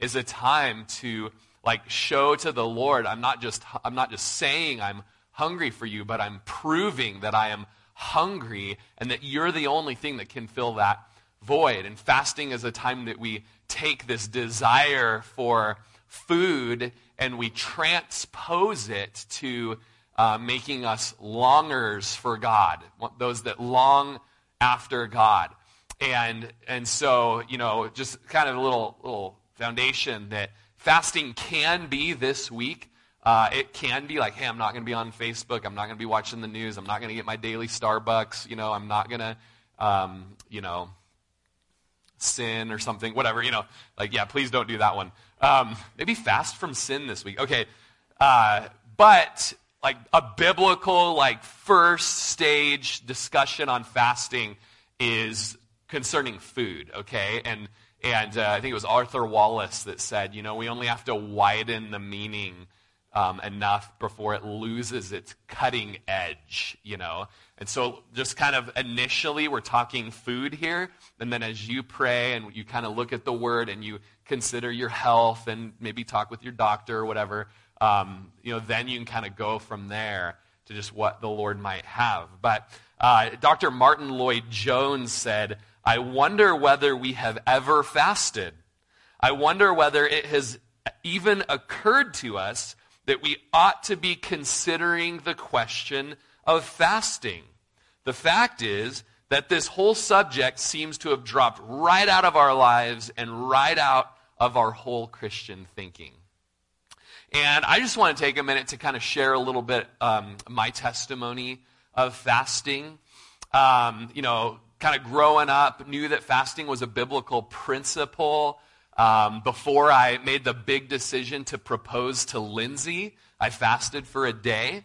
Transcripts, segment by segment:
is a time to like show to the Lord, I'm not just, I'm not just saying I'm hungry for you, but I'm proving that I am hungry and that you're the only thing that can fill that void. And fasting is a time that we take this desire for food and we transpose it to uh, making us longers for God, those that long after God. And, and so, you know, just kind of a little, little foundation that fasting can be this week. Uh, it can be like, hey, I'm not going to be on Facebook. I'm not going to be watching the news. I'm not going to get my daily Starbucks. You know, I'm not going to, um, you know, sin or something, whatever, you know, like, yeah, please don't do that one. Um, maybe fast from sin this week. Okay. Uh, but like a biblical, like first stage discussion on fasting is concerning food, okay? And, and uh, I think it was Arthur Wallis that said, you know, we only have to widen the meaning um, enough before it loses its cutting edge, you know? And so, just kind of initially, we're talking food here. And then, as you pray and you kind of look at the word and you consider your health and maybe talk with your doctor or whatever, um, you know, then you can kind of go from there to just what the Lord might have. But uh, Dr. Martyn Lloyd-Jones said, I wonder whether we have ever fasted. I wonder whether it has even occurred to us that we ought to be considering the question of fasting. The fact is that this whole subject seems to have dropped right out of our lives and right out of our whole Christian thinking. And I just want to take a minute to kind of share a little bit um, my testimony of fasting. Um, you know, kind of growing up, knew that fasting was a biblical principle. Um, before I made the big decision to propose to Lindsay, I fasted for a day.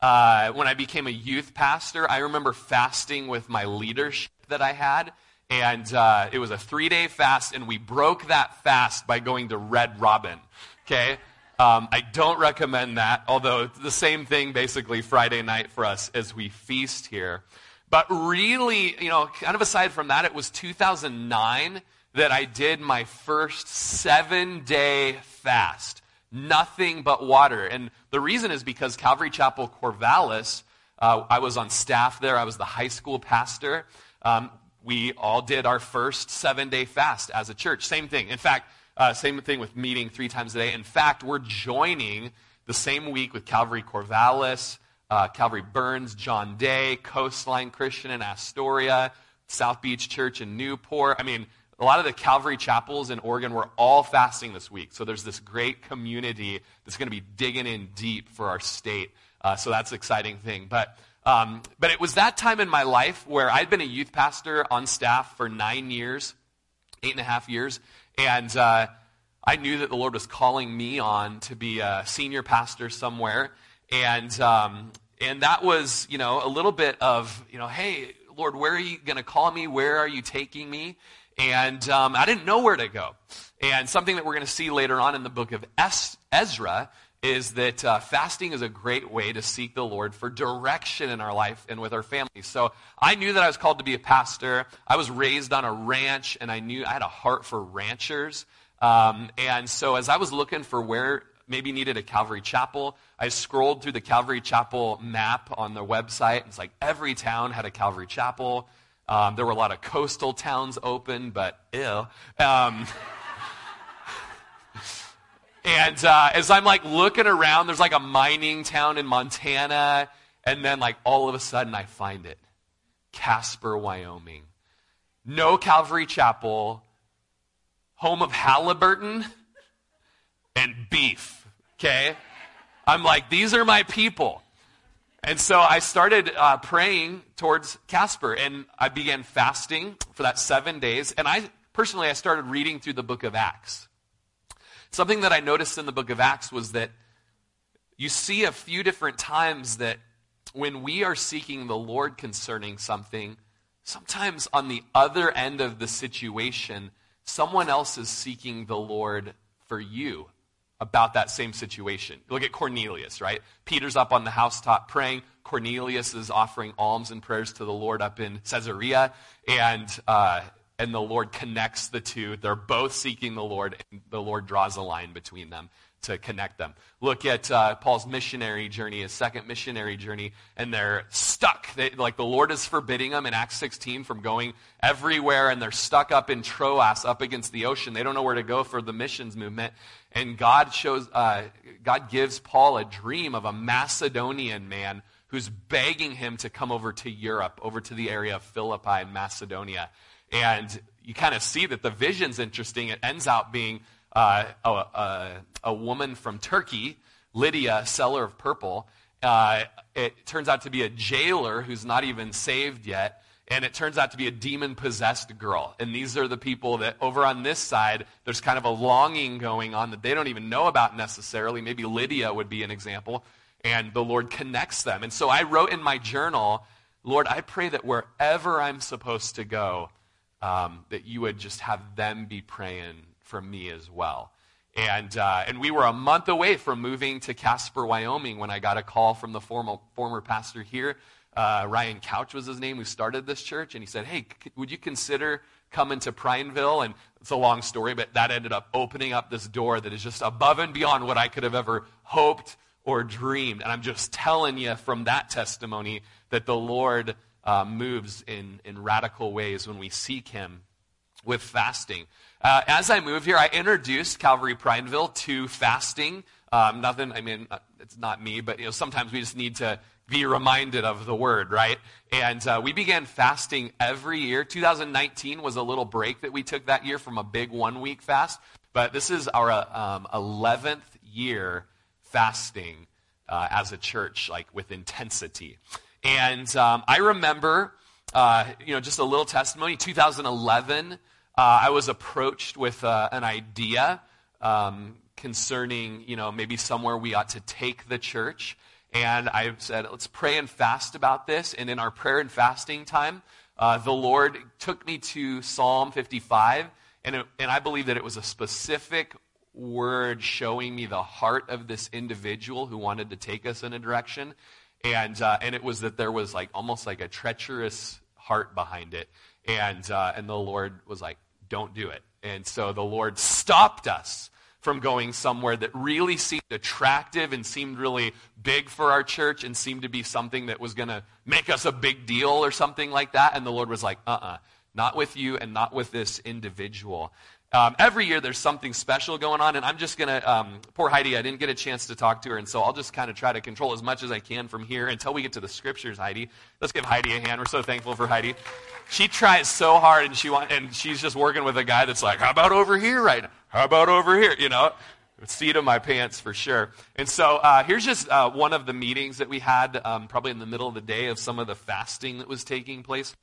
Uh, when I became a youth pastor, I remember fasting with my leadership that I had. And uh, it was a three day fast, and we broke that fast by going to Red Robin. Okay? Um, I don't recommend that, although it's the same thing basically Friday night for us as we feast here. But really, you know, kind of aside from that, it was 2009 that I did my first seven day fast. Nothing but water. And the reason is because Calvary Chapel Corvallis, uh, I was on staff there, I was the high school pastor. Um, we all did our first seven day fast as a church. Same thing. In fact, uh, same thing with meeting three times a day. In fact, we're joining the same week with Calvary Corvallis, uh, Calvary Burns, John Day, Coastline Christian in Astoria, South Beach Church in Newport. I mean, a lot of the Calvary chapels in Oregon were all fasting this week. So there's this great community that's going to be digging in deep for our state. Uh, so that's an exciting thing. But, um, but it was that time in my life where I'd been a youth pastor on staff for nine years, eight and a half years. And uh, I knew that the Lord was calling me on to be a senior pastor somewhere. And, um, and that was, you know, a little bit of, you know, hey, Lord, where are you going to call me? Where are you taking me? And um, I didn't know where to go. And something that we're going to see later on in the book of es- Ezra is that uh, fasting is a great way to seek the Lord for direction in our life and with our families. So I knew that I was called to be a pastor. I was raised on a ranch, and I knew I had a heart for ranchers. Um, and so as I was looking for where maybe needed a Calvary Chapel, I scrolled through the Calvary Chapel map on the website. It's like every town had a Calvary Chapel. Um, there were a lot of coastal towns open, but ew. Um, and uh, as I'm like looking around, there's like a mining town in Montana, and then like all of a sudden I find it Casper, Wyoming. No Calvary Chapel, home of Halliburton and beef. Okay? I'm like, these are my people. And so I started uh, praying towards Casper, and I began fasting for that seven days. And I personally, I started reading through the book of Acts. Something that I noticed in the book of Acts was that you see a few different times that when we are seeking the Lord concerning something, sometimes on the other end of the situation, someone else is seeking the Lord for you about that same situation. Look at Cornelius, right? Peter's up on the housetop praying. Cornelius is offering alms and prayers to the Lord up in Caesarea. And, uh, and the Lord connects the two. They're both seeking the Lord, and the Lord draws a line between them to connect them. Look at uh, Paul's missionary journey, his second missionary journey, and they're stuck. They, like the Lord is forbidding them in Acts 16 from going everywhere, and they're stuck up in Troas, up against the ocean. They don't know where to go for the missions movement. And God shows, uh, God gives Paul a dream of a Macedonian man who's begging him to come over to Europe, over to the area of Philippi in Macedonia. And you kind of see that the vision's interesting. It ends out being uh, a, a, a, woman from Turkey, Lydia, seller of purple. Uh, it turns out to be a jailer who's not even saved yet. And it turns out to be a demon possessed girl. And these are the people that, over on this side, there's kind of a longing going on that they don't even know about necessarily. Maybe Lydia would be an example. And the Lord connects them. And so I wrote in my journal, Lord, I pray that wherever I'm supposed to go, um, that you would just have them be praying from me as well. And, uh, and we were a month away from moving to Casper, Wyoming when I got a call from the former, former pastor here. Uh, Ryan Couch was his name, who started this church. And he said, Hey, c- would you consider coming to Prineville? And it's a long story, but that ended up opening up this door that is just above and beyond what I could have ever hoped or dreamed. And I'm just telling you from that testimony that the Lord uh, moves in, in radical ways when we seek Him with fasting. Uh, as I moved here, I introduced Calvary Prineville to fasting. Um, nothing, I mean, uh, it's not me, but you know, sometimes we just need to be reminded of the word, right? And uh, we began fasting every year. 2019 was a little break that we took that year from a big one week fast, but this is our um, 11th year fasting uh, as a church, like with intensity. And um, I remember, uh, you know, just a little testimony. 2011 uh, I was approached with uh, an idea um, concerning, you know, maybe somewhere we ought to take the church. And I said, let's pray and fast about this. And in our prayer and fasting time, uh, the Lord took me to Psalm 55. And, it, and I believe that it was a specific word showing me the heart of this individual who wanted to take us in a direction. And, uh, and it was that there was like almost like a treacherous heart behind it. And, uh, and the Lord was like, don't do it. And so the Lord stopped us from going somewhere that really seemed attractive and seemed really big for our church and seemed to be something that was going to make us a big deal or something like that. And the Lord was like, uh uh-uh, uh not with you and not with this individual. Um, every year there's something special going on, and I'm just going to, um, poor Heidi, I didn't get a chance to talk to her, and so I'll just kind of try to control as much as I can from here until we get to the scriptures, Heidi. Let's give Heidi a hand. We're so thankful for Heidi. She tries so hard, and, she want, and she's just working with a guy that's like, how about over here right now? How about over here? You know? seat of my pants for sure. And so uh, here's just uh, one of the meetings that we had, um, probably in the middle of the day of some of the fasting that was taking place.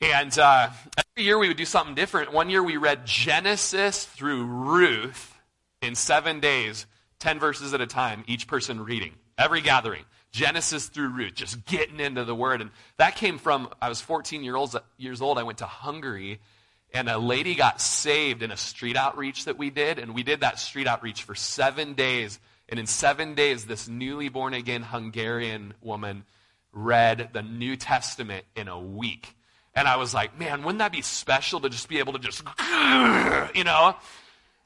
And uh, every year we would do something different. One year we read Genesis through Ruth in seven days, 10 verses at a time, each person reading, every gathering. Genesis through Ruth, just getting into the word. And that came from, I was 14 year years old. I went to Hungary, and a lady got saved in a street outreach that we did. And we did that street outreach for seven days. And in seven days, this newly born again Hungarian woman read the New Testament in a week. And I was like, man, wouldn't that be special to just be able to just, you know?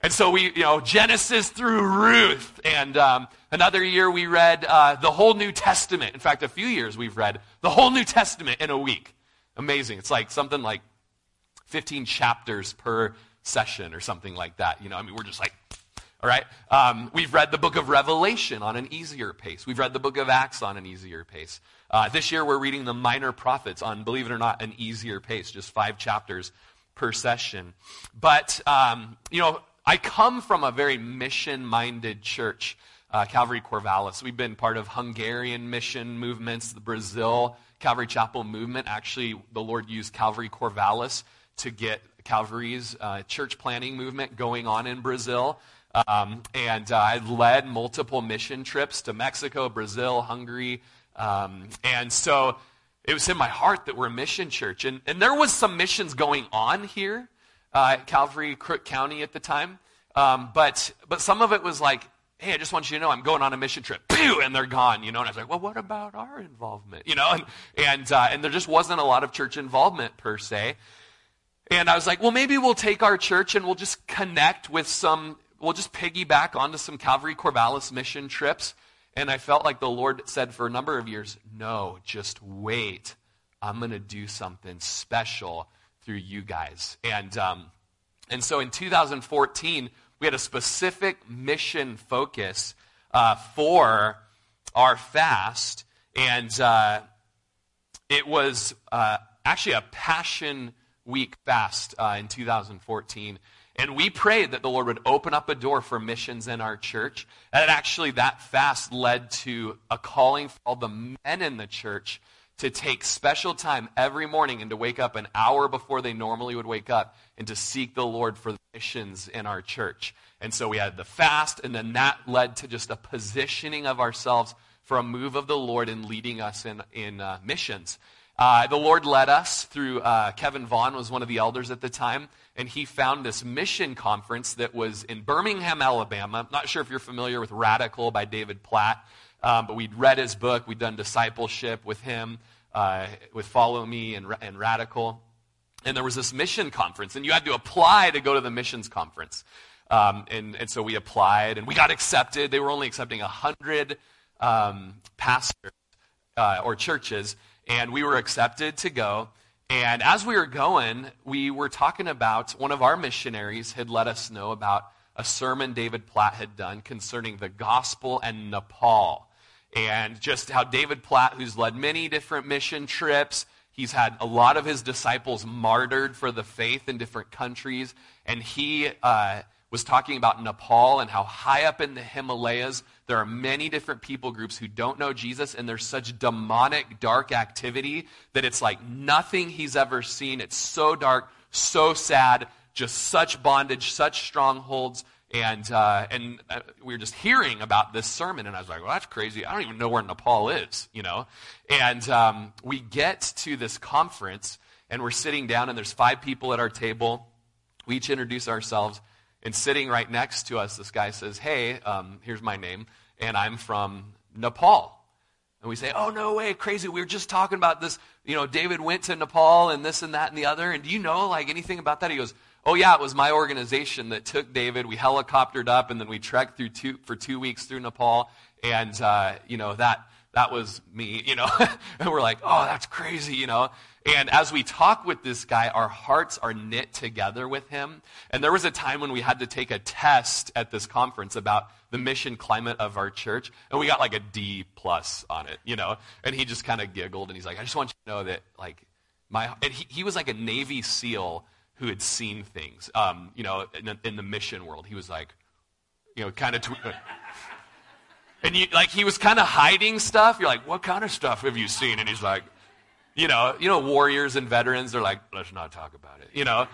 And so we, you know, Genesis through Ruth. And um, another year we read uh, the whole New Testament. In fact, a few years we've read the whole New Testament in a week. Amazing. It's like something like 15 chapters per session or something like that. You know, I mean, we're just like, all right. Um, we've read the book of Revelation on an easier pace. We've read the book of Acts on an easier pace. Uh, this year we're reading the minor prophets on, believe it or not, an easier pace, just five chapters per session. But, um, you know, I come from a very mission minded church, uh, Calvary Corvallis. We've been part of Hungarian mission movements, the Brazil Calvary Chapel movement. Actually, the Lord used Calvary Corvallis to get Calvary's uh, church planting movement going on in Brazil. Um, and uh, I led multiple mission trips to Mexico, Brazil, Hungary, um, and so it was in my heart that we're a mission church. And, and there was some missions going on here uh, at Calvary Crook County at the time. Um, but, but some of it was like, hey, I just want you to know I'm going on a mission trip. Pew! And they're gone, you know. And I was like, well, what about our involvement? You know, and, and, uh, and there just wasn't a lot of church involvement per se. And I was like, well, maybe we'll take our church and we'll just connect with some, we'll just piggyback onto some Calvary Corvallis mission trips. And I felt like the Lord said for a number of years, no, just wait. I'm going to do something special through you guys. And, um, and so in 2014, we had a specific mission focus uh, for our fast. And uh, it was uh, actually a Passion Week fast uh, in 2014. And we prayed that the Lord would open up a door for missions in our church. And actually, that fast led to a calling for all the men in the church to take special time every morning and to wake up an hour before they normally would wake up and to seek the Lord for missions in our church. And so we had the fast, and then that led to just a positioning of ourselves for a move of the Lord in leading us in, in uh, missions. Uh, the Lord led us through, uh, Kevin Vaughn was one of the elders at the time, and he found this mission conference that was in Birmingham, Alabama. I'm not sure if you're familiar with Radical by David Platt, um, but we'd read his book. We'd done discipleship with him, uh, with Follow Me and, and Radical. And there was this mission conference, and you had to apply to go to the missions conference. Um, and, and so we applied, and we got accepted. They were only accepting 100 um, pastors uh, or churches and we were accepted to go. And as we were going, we were talking about one of our missionaries had let us know about a sermon David Platt had done concerning the gospel and Nepal. And just how David Platt, who's led many different mission trips, he's had a lot of his disciples martyred for the faith in different countries. And he uh, was talking about Nepal and how high up in the Himalayas there are many different people groups who don't know Jesus, and there's such demonic, dark activity that it's like nothing he's ever seen. It's so dark, so sad, just such bondage, such strongholds. And, uh, and uh, we were just hearing about this sermon, and I was like, well, that's crazy. I don't even know where Nepal is, you know? And um, we get to this conference, and we're sitting down, and there's five people at our table. We each introduce ourselves. And sitting right next to us, this guy says, Hey, um, here's my name, and I'm from Nepal. And we say, Oh, no way, crazy. We were just talking about this. You know, David went to Nepal and this and that and the other. And do you know, like, anything about that? He goes, Oh, yeah, it was my organization that took David. We helicoptered up and then we trekked through two, for two weeks through Nepal. And, uh, you know, that, that was me, you know. and we're like, Oh, that's crazy, you know. And as we talk with this guy, our hearts are knit together with him. And there was a time when we had to take a test at this conference about the mission climate of our church, and we got like a D plus on it, you know. And he just kind of giggled, and he's like, "I just want you to know that, like, my." And he, he was like a Navy SEAL who had seen things, um, you know, in, in, the mission world. He was like, you know, kind of. Tw- and you, like he was kind of hiding stuff. You're like, "What kind of stuff have you seen?" And he's like you know, you know, warriors and veterans, they're like, let's not talk about it, you know.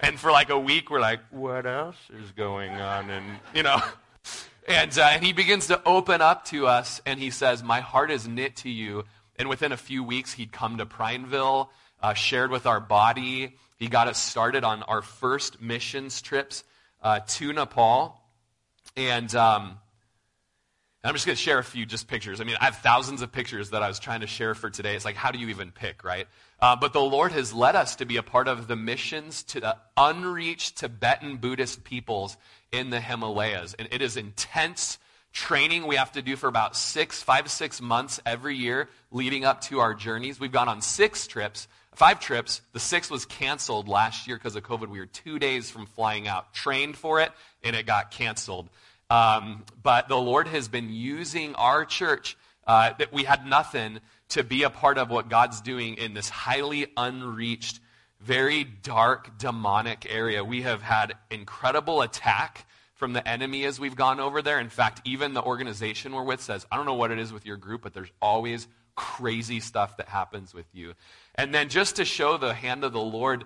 And for like a week, we're like, what else is going on? And, you know, and, uh, and he begins to open up to us, and he says, my heart is knit to you. And within a few weeks, he'd come to Prineville, uh, shared with our body. He got us started on our first missions trips uh, to Nepal. And, um, I'm just going to share a few just pictures. I mean, I have thousands of pictures that I was trying to share for today. It's like, how do you even pick, right? Uh, but the Lord has led us to be a part of the missions to the unreached Tibetan Buddhist peoples in the Himalayas. And it is intense training we have to do for about six, five six months every year leading up to our journeys. We've gone on six trips, five trips. The sixth was canceled last year because of COVID. We were two days from flying out, trained for it, and it got canceled. Um, but the Lord has been using our church uh, that we had nothing to be a part of what God's doing in this highly unreached, very dark, demonic area. We have had incredible attack from the enemy as we've gone over there. In fact, even the organization we're with says, I don't know what it is with your group, but there's always crazy stuff that happens with you. And then just to show the hand of the Lord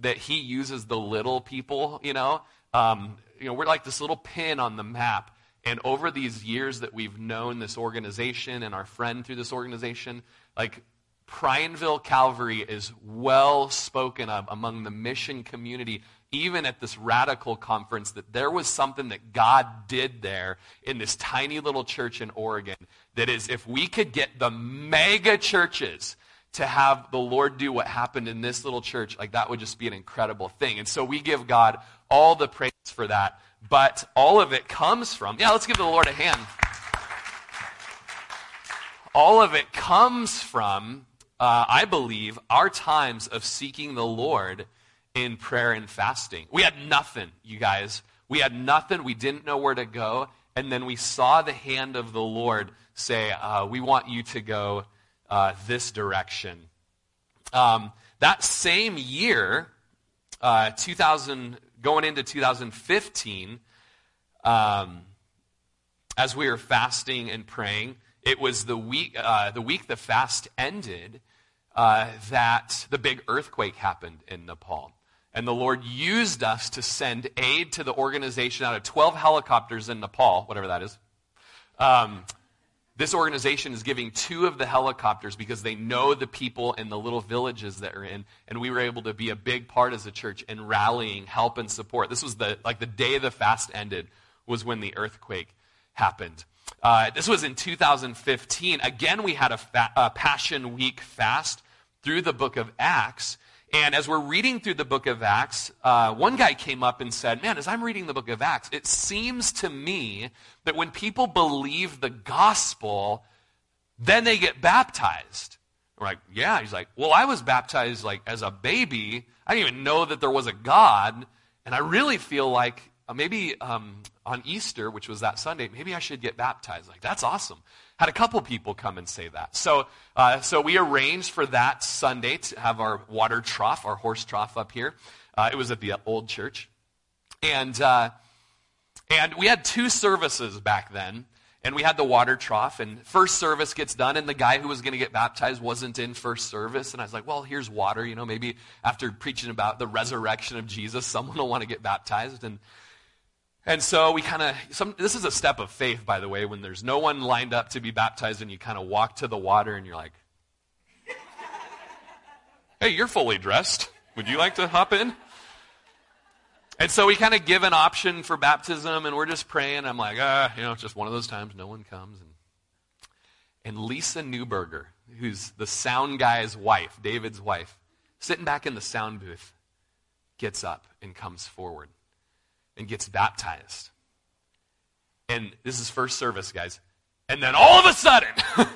that he uses the little people, you know, um, you know, we're like this little pin on the map. And over these years that we've known this organization and our friend through this organization, like Prineville Calvary is well spoken of among the mission community, even at this radical conference, that there was something that God did there in this tiny little church in Oregon. That is, if we could get the mega churches to have the Lord do what happened in this little church, like that would just be an incredible thing. And so we give God all the praise for that. But all of it comes from, yeah, let's give the Lord a hand. All of it comes from, uh, I believe, our times of seeking the Lord in prayer and fasting. We had nothing, you guys. We had nothing. We didn't know where to go. And then we saw the hand of the Lord say, uh, We want you to go uh, this direction. Um, that same year, uh, 2000, going into 2015, um, as we were fasting and praying, it was the week, uh, the week the fast ended uh, that the big earthquake happened in Nepal. And the Lord used us to send aid to the organization out of 12 helicopters in Nepal, whatever that is. Um, this organization is giving two of the helicopters because they know the people in the little villages that are in, and we were able to be a big part as a church in rallying help and support. This was the like the day the fast ended was when the earthquake happened. Uh, this was in 2015. Again, we had a, fa- a Passion Week fast through the book of Acts. And as we're reading through the book of Acts, uh, one guy came up and said, Man, as I'm reading the book of Acts, it seems to me that when people believe the gospel, then they get baptized. We're like, Yeah. He's like, Well, I was baptized like as a baby. I didn't even know that there was a God. And I really feel like uh, maybe um, on Easter, which was that Sunday, maybe I should get baptized. Like, that's awesome. Had a couple people come and say that. So, uh, so we arranged for that Sunday to have our water trough, our horse trough up here. Uh, it was at the old church. And, uh, and we had two services back then. And we had the water trough, and first service gets done, and the guy who was going to get baptized wasn't in first service. And I was like, well, here's water. You know, maybe after preaching about the resurrection of Jesus, someone will want to get baptized. And and so we kind of, this is a step of faith, by the way, when there's no one lined up to be baptized and you kind of walk to the water and you're like, hey, you're fully dressed. Would you like to hop in? And so we kind of give an option for baptism and we're just praying. I'm like, ah, you know, it's just one of those times no one comes. And, and Lisa Newberger, who's the sound guy's wife, David's wife, sitting back in the sound booth, gets up and comes forward and gets baptized. And this is first service, guys. And then all of a sudden,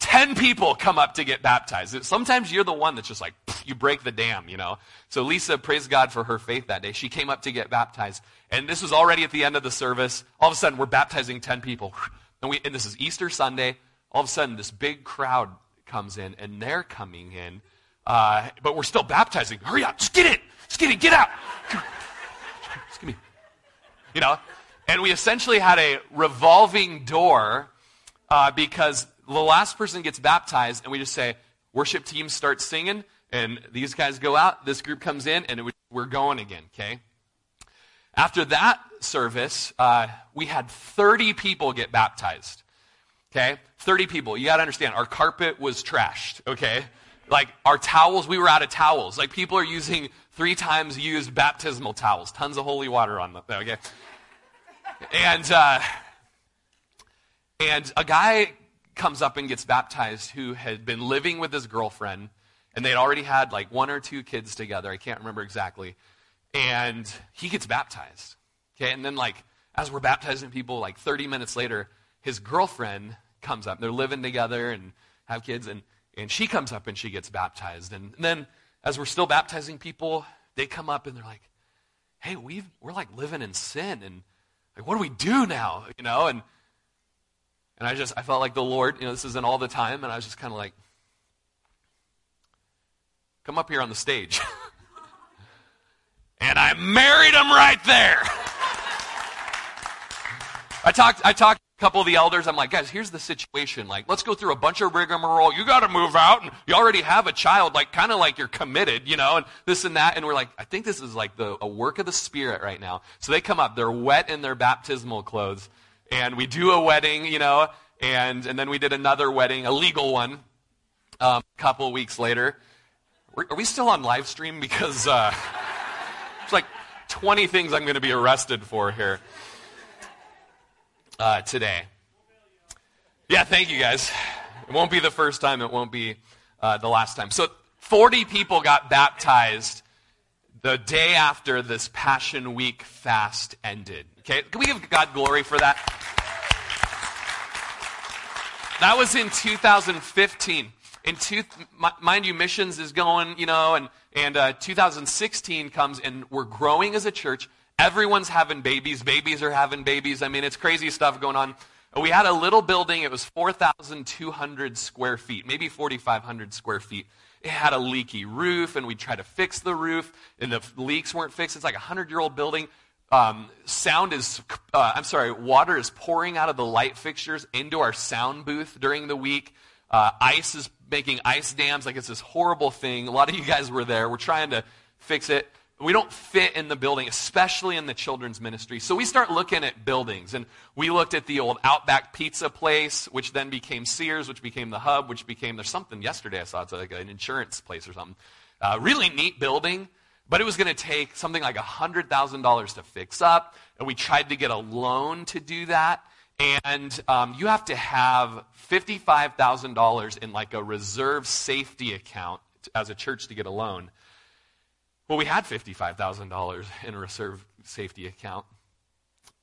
10 people come up to get baptized. Sometimes you're the one that's just like, you break the dam, you know. So Lisa, praise God for her faith that day. She came up to get baptized. And this was already at the end of the service. All of a sudden, we're baptizing 10 people. And, we, and this is Easter Sunday. All of a sudden, this big crowd comes in, and they're coming in. Uh, but we're still baptizing. Hurry up, just get it, Just get it, get out. You know? And we essentially had a revolving door uh, because the last person gets baptized, and we just say, worship team starts singing, and these guys go out, this group comes in, and we're going again, okay? After that service, uh, we had 30 people get baptized. Okay? 30 people. You got to understand, our carpet was trashed, okay? Like our towels, we were out of towels. Like people are using three times used baptismal towels, tons of holy water on them, okay? And, uh, and a guy comes up and gets baptized who had been living with his girlfriend, and they'd already had like one or two kids together. I can't remember exactly. And he gets baptized. Okay, and then like as we're baptizing people, like 30 minutes later, his girlfriend comes up. They're living together and have kids, and, and she comes up and she gets baptized. And then as we're still baptizing people, they come up and they're like, hey, we we're like living in sin and like, what do we do now? You know, and and I just I felt like the Lord, you know, this isn't all the time, and I was just kind of like, come up here on the stage. and I married him right there. I talked I talked couple of the elders. I'm like, guys, here's the situation. Like, let's go through a bunch of rigmarole. You got to move out, and you already have a child. Like, kind of like you're committed, you know, and this and that. And we're like, I think this is like the a work of the Spirit right now. So they come up. They're wet in their baptismal clothes, and we do a wedding, you know, and and then we did another wedding, a legal one, um, a couple weeks later. Are we still on live stream? Because uh, it's like 20 things I'm going to be arrested for here uh, today. Yeah, thank you guys. It won't be the first time, it won't be uh, the last time. So 40 people got baptized the day after this Passion Week fast ended. Okay, can we give God glory for that? That was in 2015. In two, mind you, missions is going, you know, and and uh, 2016 comes, and we're growing as a church. Everyone's having babies. Babies are having babies. I mean, it's crazy stuff going on. We had a little building. It was 4,200 square feet, maybe 4,500 square feet. It had a leaky roof, and we tried to fix the roof, and the leaks weren't fixed. It's like a 100 year old building. Um, sound is, uh, I'm sorry, water is pouring out of the light fixtures into our sound booth during the week. Uh, ice is making ice dams. Like it's this horrible thing. A lot of you guys were there. We're trying to fix it. We don't fit in the building, especially in the children's ministry. So we start looking at buildings. And we looked at the old Outback Pizza place, which then became Sears, which became the Hub, which became, there's something yesterday I saw. It's like an insurance place or something. Uh, really neat building. But it was going to take something like $100,000 to fix up. And we tried to get a loan to do that. And um, you have to have $55,000 in like a reserve safety account as a church to get a loan. Well, we had $55,000 in a reserve safety account,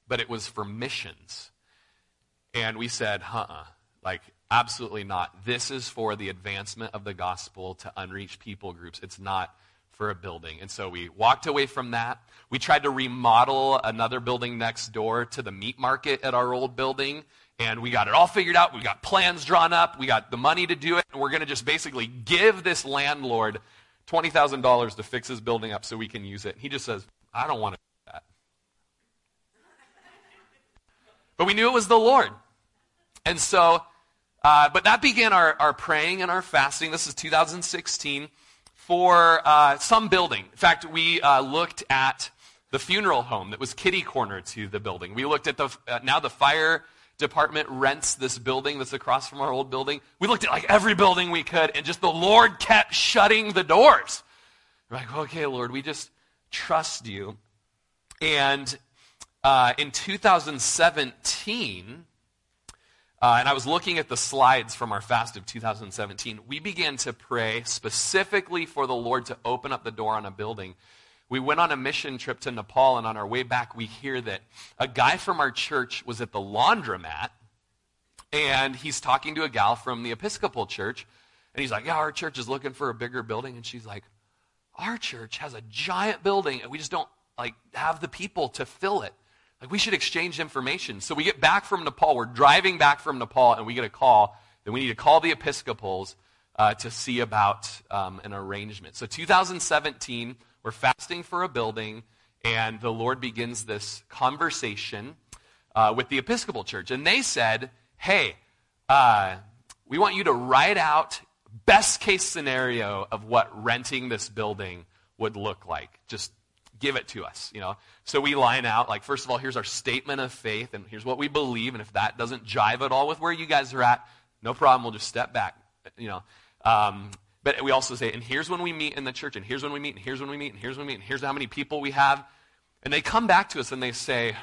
but it was for missions. And we said, uh uh like, absolutely not. This is for the advancement of the gospel to unreached people groups. It's not for a building. And so we walked away from that. We tried to remodel another building next door to the meat market at our old building. And we got it all figured out. We got plans drawn up. We got the money to do it. And we're going to just basically give this landlord $20,000 to fix his building up so we can use it. And he just says, I don't want to do that. But we knew it was the Lord. And so, uh, but that began our, our praying and our fasting. This is 2016 for uh, some building. In fact, we uh, looked at the funeral home that was kitty corner to the building. We looked at the, uh, now the fire department rents this building that's across from our old building. We looked at like every building we could, and just the Lord kept shutting the doors. We're like, okay, Lord, we just trust you. And uh, in 2017, uh, and I was looking at the slides from our fast of 2017. We began to pray specifically for the Lord to open up the door on a building. We went on a mission trip to Nepal, and on our way back, we hear that a guy from our church was at the laundromat, and he's talking to a gal from the Episcopal church, and he's like, Yeah, our church is looking for a bigger building. And she's like, Our church has a giant building, and we just don't like have the people to fill it. Like, we should exchange information. So we get back from Nepal. We're driving back from Nepal, and we get a call that we need to call the Episcopals uh, to see about um, an arrangement. So 2017, we're fasting for a building, and the Lord begins this conversation uh, with the Episcopal Church. And they said, hey, uh, we want you to write out best case scenario of what renting this building would look like. Just give it to us, you know. So we line out, like, first of all, here's our statement of faith, and here's what we believe, and if that doesn't jive at all with where you guys are at, no problem, we'll just step back, you know. Um, but we also say, and here's when we meet in the church, and here's when we meet, and here's when we meet, and here's when we meet, and here's how many people we have. And they come back to us and they say,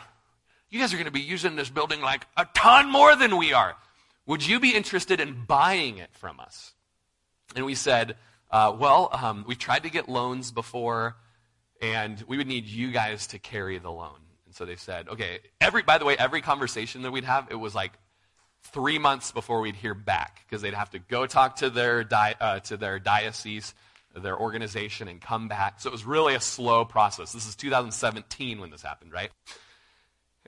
you guys are going to be using this building like a ton more than we are. Would you be interested in buying it from us? And we said, uh, well, um, we've tried to get loans before and we would need you guys to carry the loan. And so they said, okay, every, by the way, every conversation that we'd have, it was like three months before we'd hear back because they'd have to go talk to their, di- uh, to their diocese, their organization, and come back. So it was really a slow process. This is 2017 when this happened, right?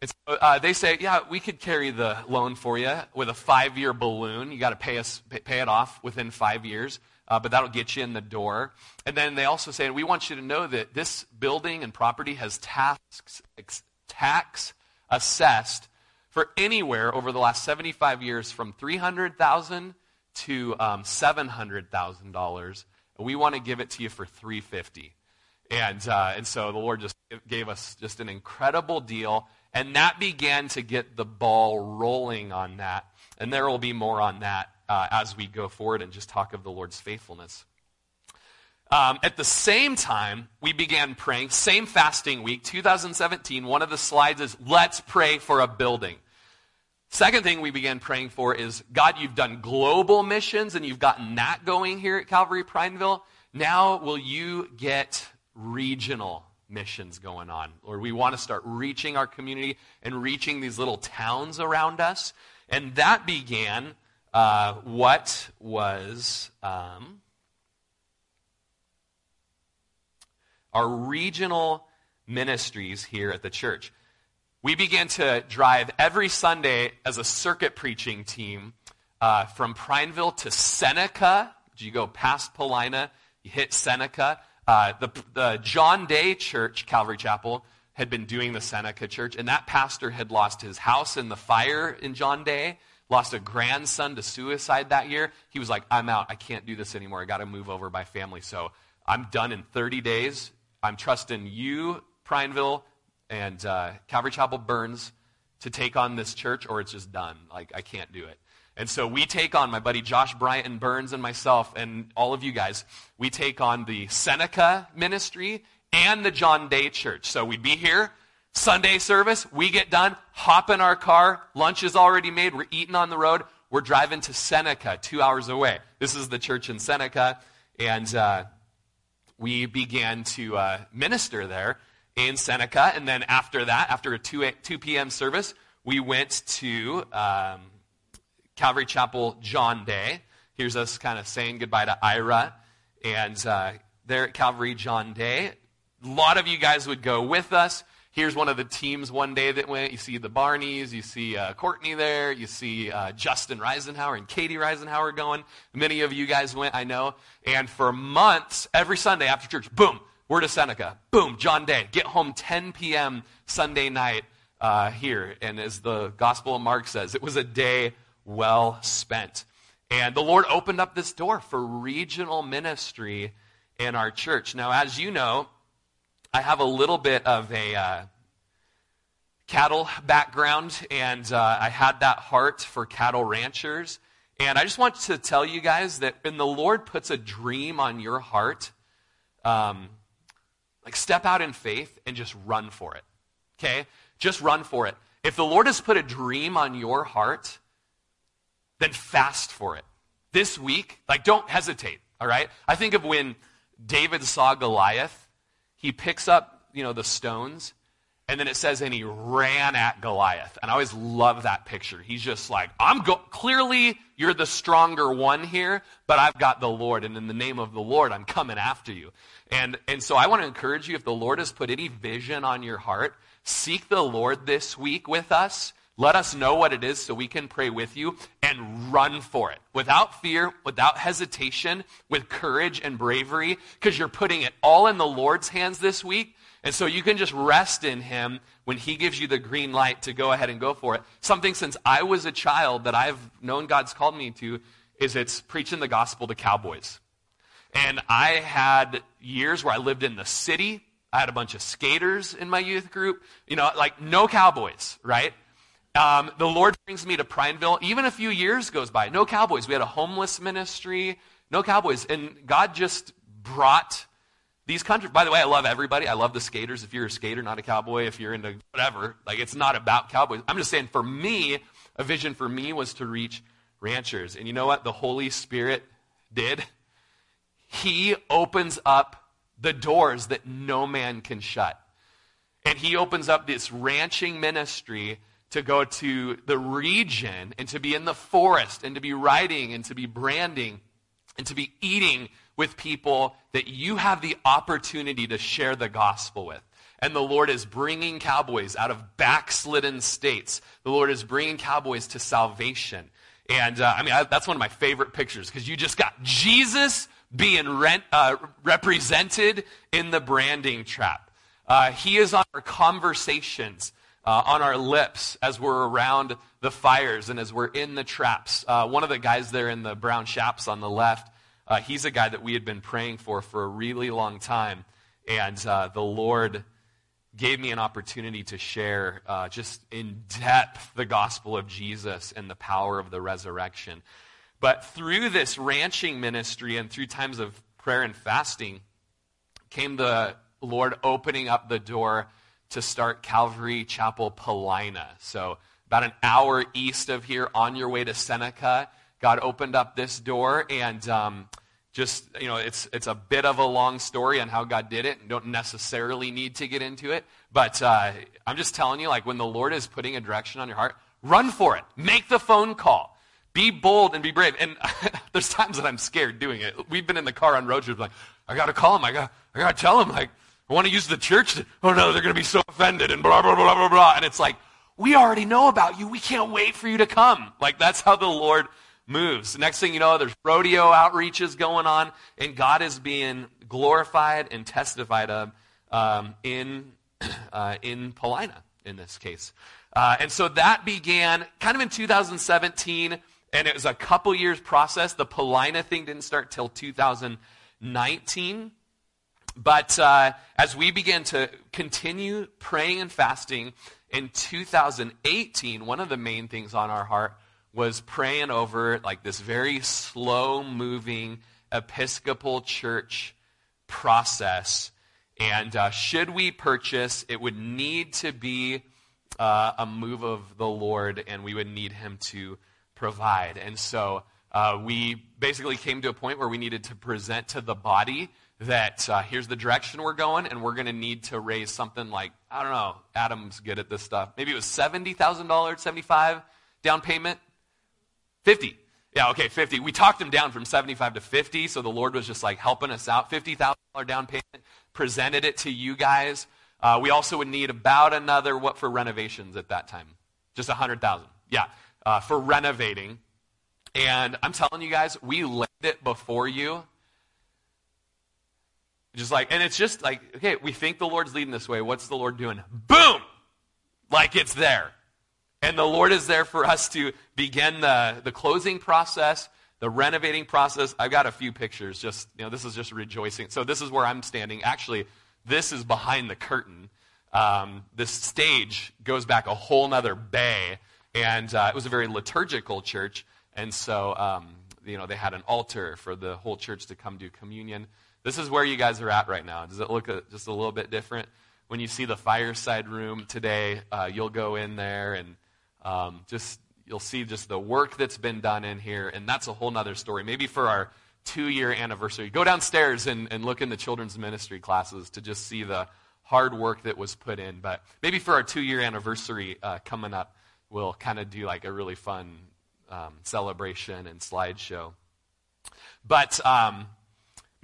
And so, uh, they say, yeah, we could carry the loan for you with a five-year balloon. You got to pay us, pay it off within five years uh, but that'll get you in the door. And then they also say, we want you to know that this building and property has tax, tax assessed for anywhere over the last 75 years from 300000 to um, $700,000. We want to give it to you for 350 and, uh, and so the Lord just gave us just an incredible deal. And that began to get the ball rolling on that. And there will be more on that uh, as we go forward and just talk of the Lord's faithfulness. Um, at the same time, we began praying, same fasting week, 2017. One of the slides is, let's pray for a building. Second thing we began praying for is God, you've done global missions and you've gotten that going here at Calvary Prineville. Now, will you get regional missions going on? Lord, we want to start reaching our community and reaching these little towns around us. And that began uh, what was um, our regional ministries here at the church. We began to drive every Sunday as a circuit preaching team uh, from Prineville to Seneca. You go past Paulina, you hit Seneca. Uh, the, the John Day Church, Calvary Chapel, had been doing the Seneca Church, and that pastor had lost his house in the fire in John Day, lost a grandson to suicide that year. He was like, I'm out. I can't do this anymore. I got to move over by family. So I'm done in 30 days. I'm trusting you, Prineville, and uh, Calvary Chapel Burns to take on this church, or it's just done. Like, I can't do it. And so we take on, my buddy Josh Bryant and Burns and myself and all of you guys, we take on the Seneca ministry and the John Day Church. So we'd be here, Sunday service, we get done, hop in our car, lunch is already made, we're eating on the road, we're driving to Seneca, two hours away. This is the church in Seneca, and uh, we began to uh, minister there in Seneca. And then after that, after a 2, 2 p.m. service, we went to um, Calvary Chapel John Day. Here's us kind of saying goodbye to Ira. And uh, there at Calvary John Day, a lot of you guys would go with us. Here's one of the teams one day that went. You see the Barneys, you see uh, Courtney there, you see uh, Justin Reisenauer and Katie Reisenauer going. Many of you guys went, I know. And for months, every Sunday after church, boom, we're to Seneca. Boom, John Day. Get home 10 p.m. Sunday night uh, here. And as the Gospel of Mark says, it was a day well spent. And the Lord opened up this door for regional ministry in our church. Now, as you know, I have a little bit of a uh, cattle background, and uh, I had that heart for cattle ranchers. And I just want to tell you guys that when the Lord puts a dream on your heart, um, like, step out in faith and just run for it. Okay? Just run for it. If the Lord has put a dream on your heart, then fast for it. This week, like, don't hesitate, all right? I think of when David saw Goliath, he picks up, you know, the stones, and then it says, and he ran at Goliath. And I always love that picture. He's just like, I'm go- clearly you're the stronger one here, but I've got the Lord, and in the name of the Lord, I'm coming after you. And, and so I want to encourage you if the Lord has put any vision on your heart, seek the Lord this week with us. Let us know what it is so we can pray with you and run for it without fear, without hesitation, with courage and bravery, because you're putting it all in the Lord's hands this week. And so you can just rest in Him when He gives you the green light to go ahead and go for it. Something since I was a child that I've known God's called me to is it's preaching the gospel to cowboys. And I had years where I lived in the city. I had a bunch of skaters in my youth group. You know, like no cowboys, right? Um, the Lord brings me to Prineville. Even a few years goes by. No cowboys. We had a homeless ministry. No cowboys. And God just brought these countries. By the way, I love everybody. I love the skaters. If you're a skater, not a cowboy, if you're into whatever, like it's not about cowboys. I'm just saying for me, a vision for me was to reach ranchers. And you know what the Holy Spirit did? He opens up the doors that no man can shut. And he opens up this ranching ministry to go to the region and to be in the forest and to be writing and to be branding and to be eating with people that you have the opportunity to share the gospel with. And the Lord is bringing cowboys out of backslidden states. The Lord is bringing cowboys to salvation. And uh, I mean, I, that's one of my favorite pictures because you just got Jesus being rent, uh, represented in the branding trap. Uh, he is on our conversations, uh, on our lips as we're around the fires and as we're in the traps. Uh, one of the guys there in the brown chaps on the left, uh, he's a guy that we had been praying for for a really long time. And uh, the Lord gave me an opportunity to share just in depth the gospel of Jesus and the power of the resurrection. But through this ranching ministry and through times of prayer and fasting, came the Lord opening up the door to start Calvary Chapel Paulina. So about an hour east of here on your way to Seneca. God opened up this door and um, just, you know, it's, it's a bit of a long story on how God did it. You don't necessarily need to get into it. But uh, I'm just telling you, like, when the Lord is putting a direction on your heart, run for it. Make the phone call. Be bold and be brave. And there's times that I'm scared doing it. We've been in the car on road trips, like, I got to call him. I got, I got to tell him, like, I want to use the church. To, oh no, they're going to be so offended and blah, blah, blah, blah, blah. And it's like, we already know about you. We can't wait for you to come. Like, that's how the Lord moves. Next thing you know, there's rodeo outreaches going on, and God is being glorified and testified of um, in, uh, in Paulina, in this case. Uh, and so that began kind of in 2017, and it was a couple years process. The Paulina thing didn't start till 2019. But uh, as we began to continue praying and fasting in 2018, one of the main things on our heart was praying over like this very slow moving Episcopal church process. And uh, should we purchase, it would need to be uh, a move of the Lord, and we would need Him to provide. And so uh, we basically came to a point where we needed to present to the body that uh, here's the direction we're going, and we're going to need to raise something like, I don't know, Adam's good at this stuff. Maybe it was $70,000, 75 down payment? 50. Yeah, okay, 50. We talked him down from 75 to 50, so the Lord was just like helping us out. $50,000 down payment, presented it to you guys. Uh, we also would need about another, what for renovations at that time? Just 100,000. Yeah, uh, for renovating. And I'm telling you guys, we laid it before you just like, and it's just like, okay, we think the Lord's leading this way. What's the Lord doing? Boom! Like it's there. And the Lord is there for us to begin the, the closing process, the renovating process. I've got a few pictures, just, you know, this is just rejoicing. So this is where I'm standing. Actually, this is behind the curtain. Um, this stage goes back a whole nother bay. And uh, it was a very liturgical church. And so, um, you know, they had an altar for the whole church to come do communion. This is where you guys are at right now. Does it look a, just a little bit different? When you see the fireside room today, uh, you'll go in there and um, just you'll see just the work that's been done in here, and that's a whole nother story. Maybe for our two-year anniversary, go downstairs and, and look in the children's ministry classes to just see the hard work that was put in. But maybe for our two-year anniversary uh, coming up, we'll kind of do like a really fun um, celebration and slideshow. But um,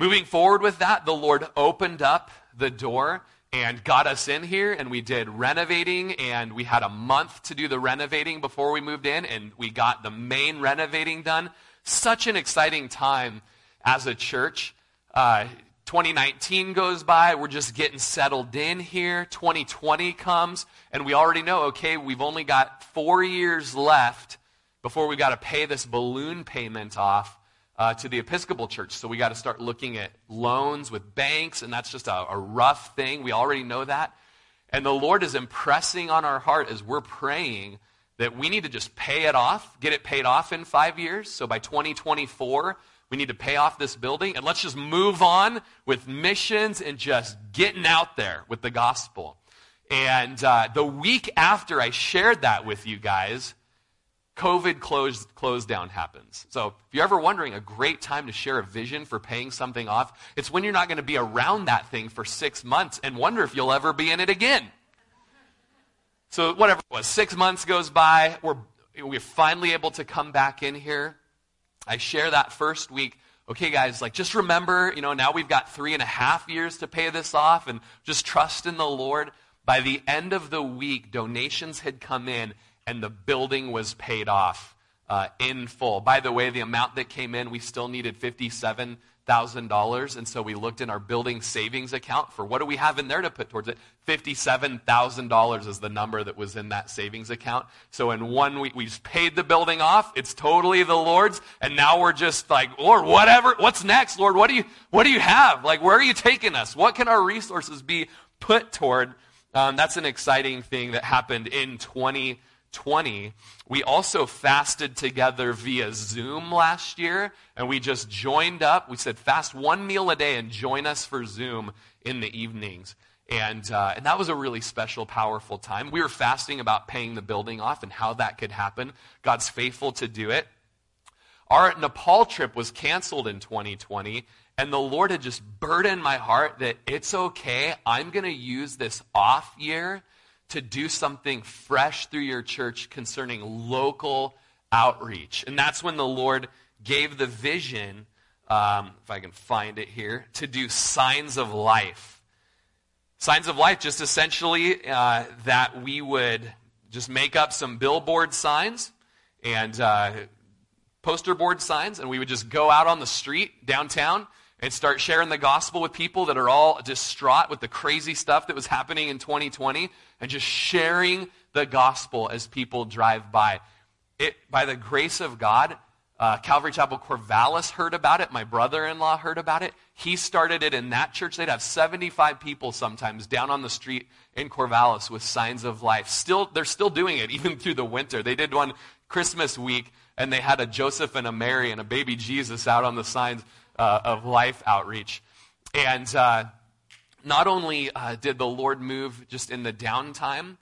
Moving forward with that, the Lord opened up the door and got us in here, and we did renovating, and we had a month to do the renovating before we moved in, and we got the main renovating done. Such an exciting time as a church. Uh, 2019 goes by, we're just getting settled in here. 2020 comes, and we already know, okay, we've only got four years left before we've got to pay this balloon payment off uh, to the Episcopal Church. So we got to start looking at loans with banks, and that's just a, a rough thing. We already know that. And the Lord is impressing on our heart as we're praying that we need to just pay it off, get it paid off in five years. So by 2024, we need to pay off this building, and let's just move on with missions and just getting out there with the gospel. And uh, the week after I shared that with you guys, COVID close, close down happens. So if you're ever wondering a great time to share a vision for paying something off, it's when you're not going to be around that thing for six months and wonder if you'll ever be in it again. So whatever it was, six months goes by, we're, we're finally able to come back in here. I share that first week. Okay, guys, like just remember, you know, now we've got three and a half years to pay this off and just trust in the Lord. By the end of the week, donations had come in and the building was paid off uh, in full. By the way, the amount that came in, we still needed $57,000. And so we looked in our building savings account for what do we have in there to put towards it? $57,000 is the number that was in that savings account. So in one week, we just paid the building off. It's totally the Lord's. And now we're just like, Lord, whatever, what's next? Lord, what do you, what do you have? Like, where are you taking us? What can our resources be put toward? Um, that's an exciting thing that happened in 20 20, we also fasted together via Zoom last year, and we just joined up. We said, fast one meal a day and join us for Zoom in the evenings. And, uh, and that was a really special, powerful time. We were fasting about paying the building off and how that could happen. God's faithful to do it. Our Nepal trip was canceled in 2020, and the Lord had just burdened my heart that it's okay. I'm going to use this off year to do something fresh through your church concerning local outreach. And that's when the Lord gave the vision, um, if I can find it here, to do signs of life. Signs of life, just essentially uh, that we would just make up some billboard signs and uh, poster board signs, and we would just go out on the street downtown and start sharing the gospel with people that are all distraught with the crazy stuff that was happening in 2020 and just sharing the gospel as people drive by. It, by the grace of God, uh, Calvary Chapel Corvallis heard about it. My brother in law heard about it. He started it in that church. They'd have 75 people sometimes down on the street in Corvallis with signs of life. Still, they're still doing it even through the winter. They did one Christmas week, and they had a Joseph and a Mary and a baby Jesus out on the signs uh, of life outreach. And uh, not only uh, did the Lord move just in the downtime,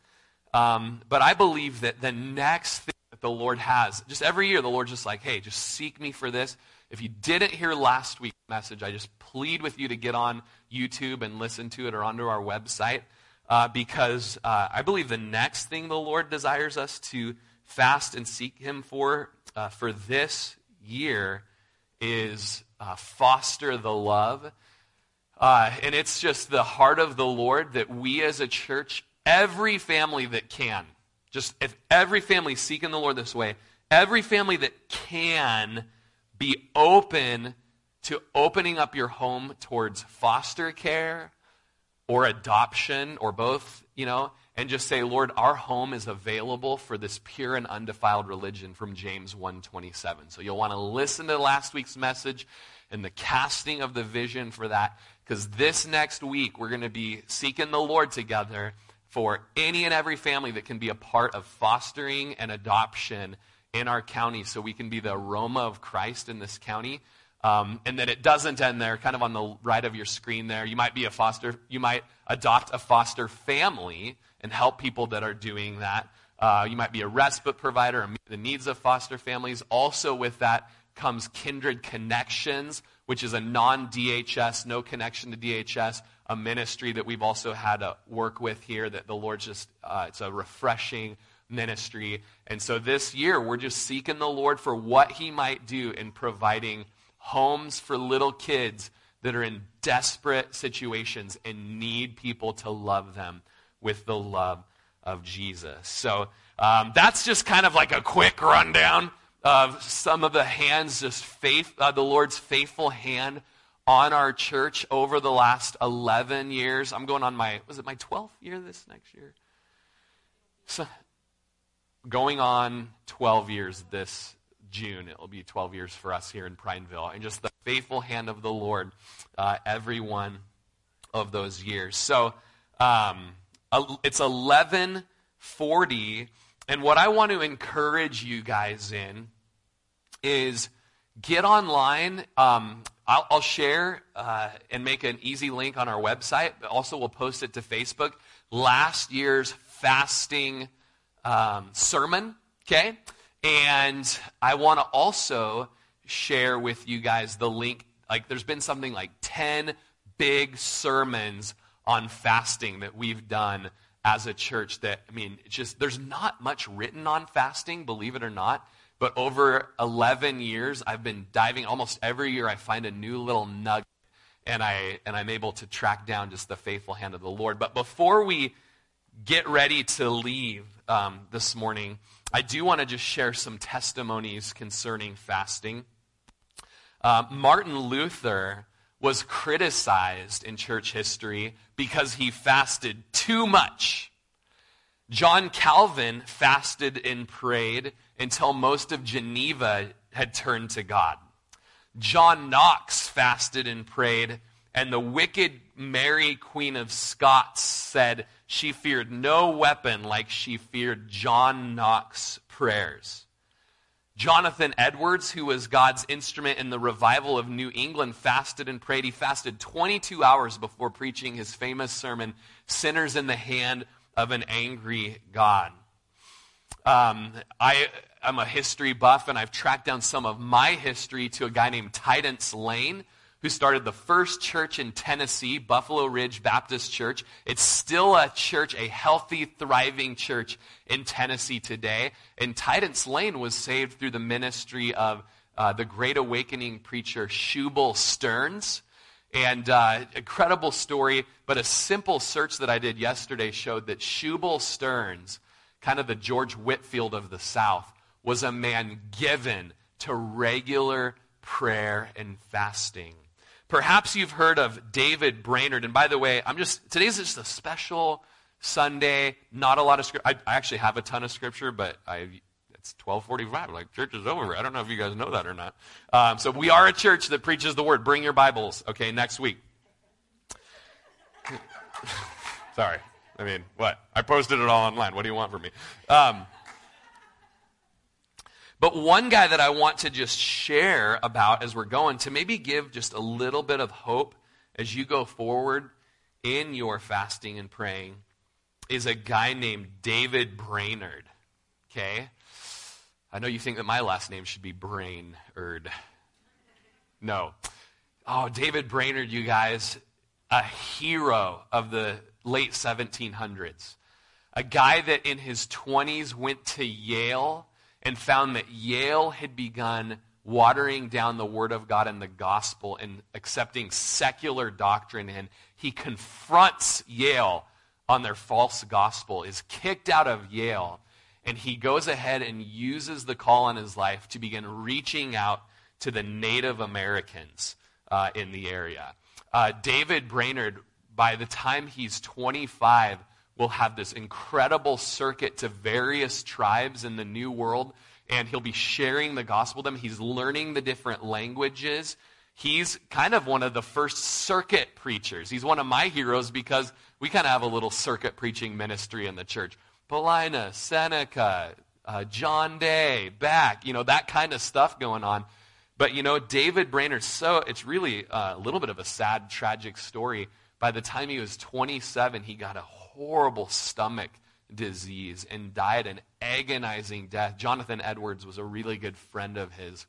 um, but I believe that the next thing that the Lord has, just every year, the Lord's just like, hey, just seek me for this. If you didn't hear last week's message, I just plead with you to get on YouTube and listen to it or onto our website. Uh, because uh, I believe the next thing the Lord desires us to fast and seek Him for uh, for this year is uh, foster the love. Uh, and it's just the heart of the Lord that we as a church, every family that can, just if every family seeking the Lord this way, every family that can be open to opening up your home towards foster care or adoption or both, you know, and just say, Lord, our home is available for this pure and undefiled religion from James 1:27. So you'll want to listen to last week's message and the casting of the vision for that because this next week we're going to be seeking the Lord together for any and every family that can be a part of fostering and adoption in our county so we can be the aroma of Christ in this county. Um, and that it doesn't end there, kind of on the right of your screen there. You might be a foster, you might adopt a foster family and help people that are doing that. Uh, you might be a respite provider and meet the needs of foster families. Also, with that comes Kindred Connections, which is a non DHS, no connection to DHS, a ministry that we've also had to work with here that the Lord just, uh, it's a refreshing ministry. And so this year, we're just seeking the Lord for what He might do in providing homes for little kids that are in desperate situations and need people to love them with the love of Jesus. So um, that's just kind of like a quick rundown of some of the hands, just faith, uh, the Lord's faithful hand on our church over the last 11 years. I'm going on my, was it my 12th year this next year? So, going on 12 years this June. It'll be 12 years for us here in Prineville. And just the faithful hand of the Lord uh, every one of those years. So, um, it's 1140. And what I want to encourage you guys in is get online. Um, I'll, I'll, share uh, and make an easy link on our website, but also we'll post it to Facebook. Last year's fasting um, sermon, okay? And I want to also share with you guys the link. Like, there's been something like 10 big sermons on fasting that we've done as a church that, I mean, just, there's not much written on fasting, believe it or not. But over 11 years, I've been diving. Almost every year, I find a new little nugget, and, I, and I'm able to track down just the faithful hand of the Lord. But before we get ready to leave um, this morning, I do want to just share some testimonies concerning fasting. Uh, Martin Luther was criticized in church history because he fasted too much. John Calvin fasted and prayed until most of Geneva had turned to God. John Knox fasted and prayed, and the wicked Mary, Queen of Scots, said she feared no weapon like she feared John Knox's prayers. Jonathan Edwards, who was God's instrument in the revival of New England, fasted and prayed. He fasted 22 hours before preaching his famous sermon, Sinners in the Hand of an Angry God. Um, I am a history buff, and I've tracked down some of my history to a guy named Tidence Lane, who started the first church in Tennessee, Buffalo Ridge Baptist Church. It's still a church, a healthy, thriving church in Tennessee today. And Tidence Lane was saved through the ministry of uh, the great awakening preacher Shubal Stearns. And uh, incredible story, but a simple search that I did yesterday showed that Shubal Stearns, kind of the George Whitefield of the South, was a man given to regular prayer and fasting. Perhaps you've heard of David Brainerd. And by the way, I'm just, today's just a special Sunday. Not a lot of scripture. I, I actually have a ton of scripture, but I, it's 1245. Like, church is over. I don't know if you guys know that or not. Um, so we are a church that preaches the word. Bring your Bibles, okay, next week. Sorry. I mean, what? I posted it all online. What do you want from me? Um, but one guy that I want to just share about as we're going to maybe give just a little bit of hope as you go forward in your fasting and praying is a guy named David Brainerd. Okay? I know you think that my last name should be Brainerd. No. Oh, David Brainerd, you guys, a hero of the late 1700s. A guy that in his 20s went to Yale and found that Yale had begun watering down the Word of God and the gospel and accepting secular doctrine. And he confronts Yale on their false gospel, is kicked out of Yale, and he goes ahead and uses the call on his life to begin reaching out to the Native Americans uh, in the area. Uh, David Brainerd, by the time he's 25, will have this incredible circuit to various tribes in the New World, and he'll be sharing the gospel with them. He's learning the different languages. He's kind of one of the first circuit preachers. He's one of my heroes because we kind of have a little circuit preaching ministry in the church. Paulina, Seneca, uh, John Day, back, you know, that kind of stuff going on. But, you know, David Brainerd, so it's really a little bit of a sad, tragic story. By the time he was 27, he got a horrible stomach disease and died an agonizing death. Jonathan Edwards was a really good friend of his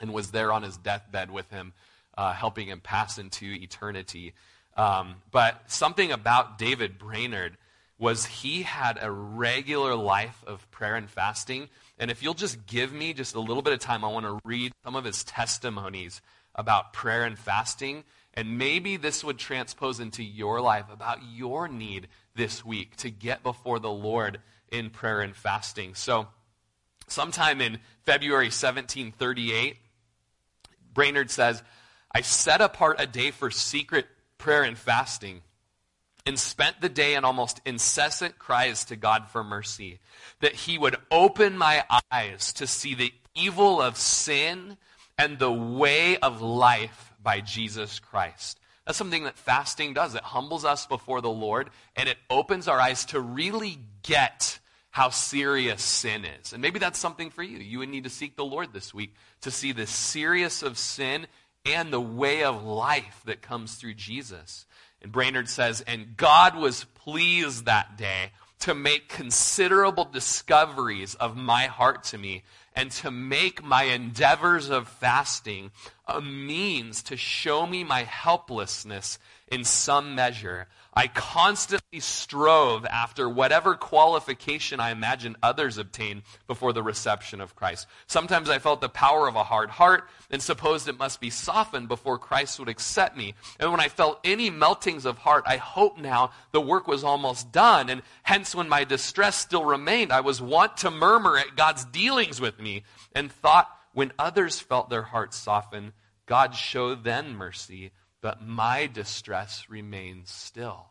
and was there on his deathbed with him, uh, helping him pass into eternity. Um, but something about David Brainerd was he had a regular life of prayer and fasting. And if you'll just give me just a little bit of time, I want to read some of his testimonies about prayer and fasting. And maybe this would transpose into your life about your need this week to get before the Lord in prayer and fasting. So, sometime in February 1738, Brainerd says, I set apart a day for secret prayer and fasting and spent the day in almost incessant cries to God for mercy, that He would open my eyes to see the evil of sin and the way of life by Jesus Christ. That's something that fasting does. It humbles us before the Lord and it opens our eyes to really get how serious sin is. And maybe that's something for you. You would need to seek the Lord this week to see the serious of sin and the way of life that comes through Jesus. And Brainerd says, And God was pleased that day to make considerable discoveries of my heart to me and to make my endeavors of fasting a means to show me my helplessness in some measure. I constantly strove after whatever qualification I imagined others obtain before the reception of Christ. Sometimes I felt the power of a hard heart and supposed it must be softened before Christ would accept me. And when I felt any meltings of heart, I hoped now the work was almost done. And hence, when my distress still remained, I was wont to murmur at God's dealings with me and thought when others felt their hearts soften, God showed then mercy but my distress remains still.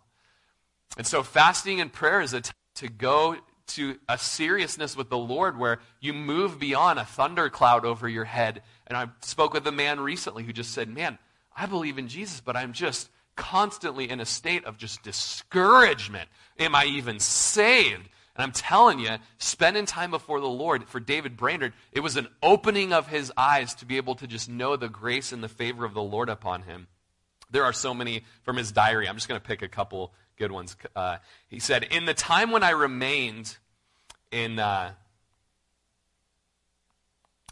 And so fasting and prayer is a time to go to a seriousness with the Lord where you move beyond a thundercloud over your head. And I spoke with a man recently who just said, Man, I believe in Jesus, but I'm just constantly in a state of just discouragement. Am I even saved? And I'm telling you, spending time before the Lord for David Brainerd, it was an opening of his eyes to be able to just know the grace and the favor of the Lord upon him. There are so many from his diary. I'm just going to pick a couple good ones. Uh, he said, In the time when I remained in, uh,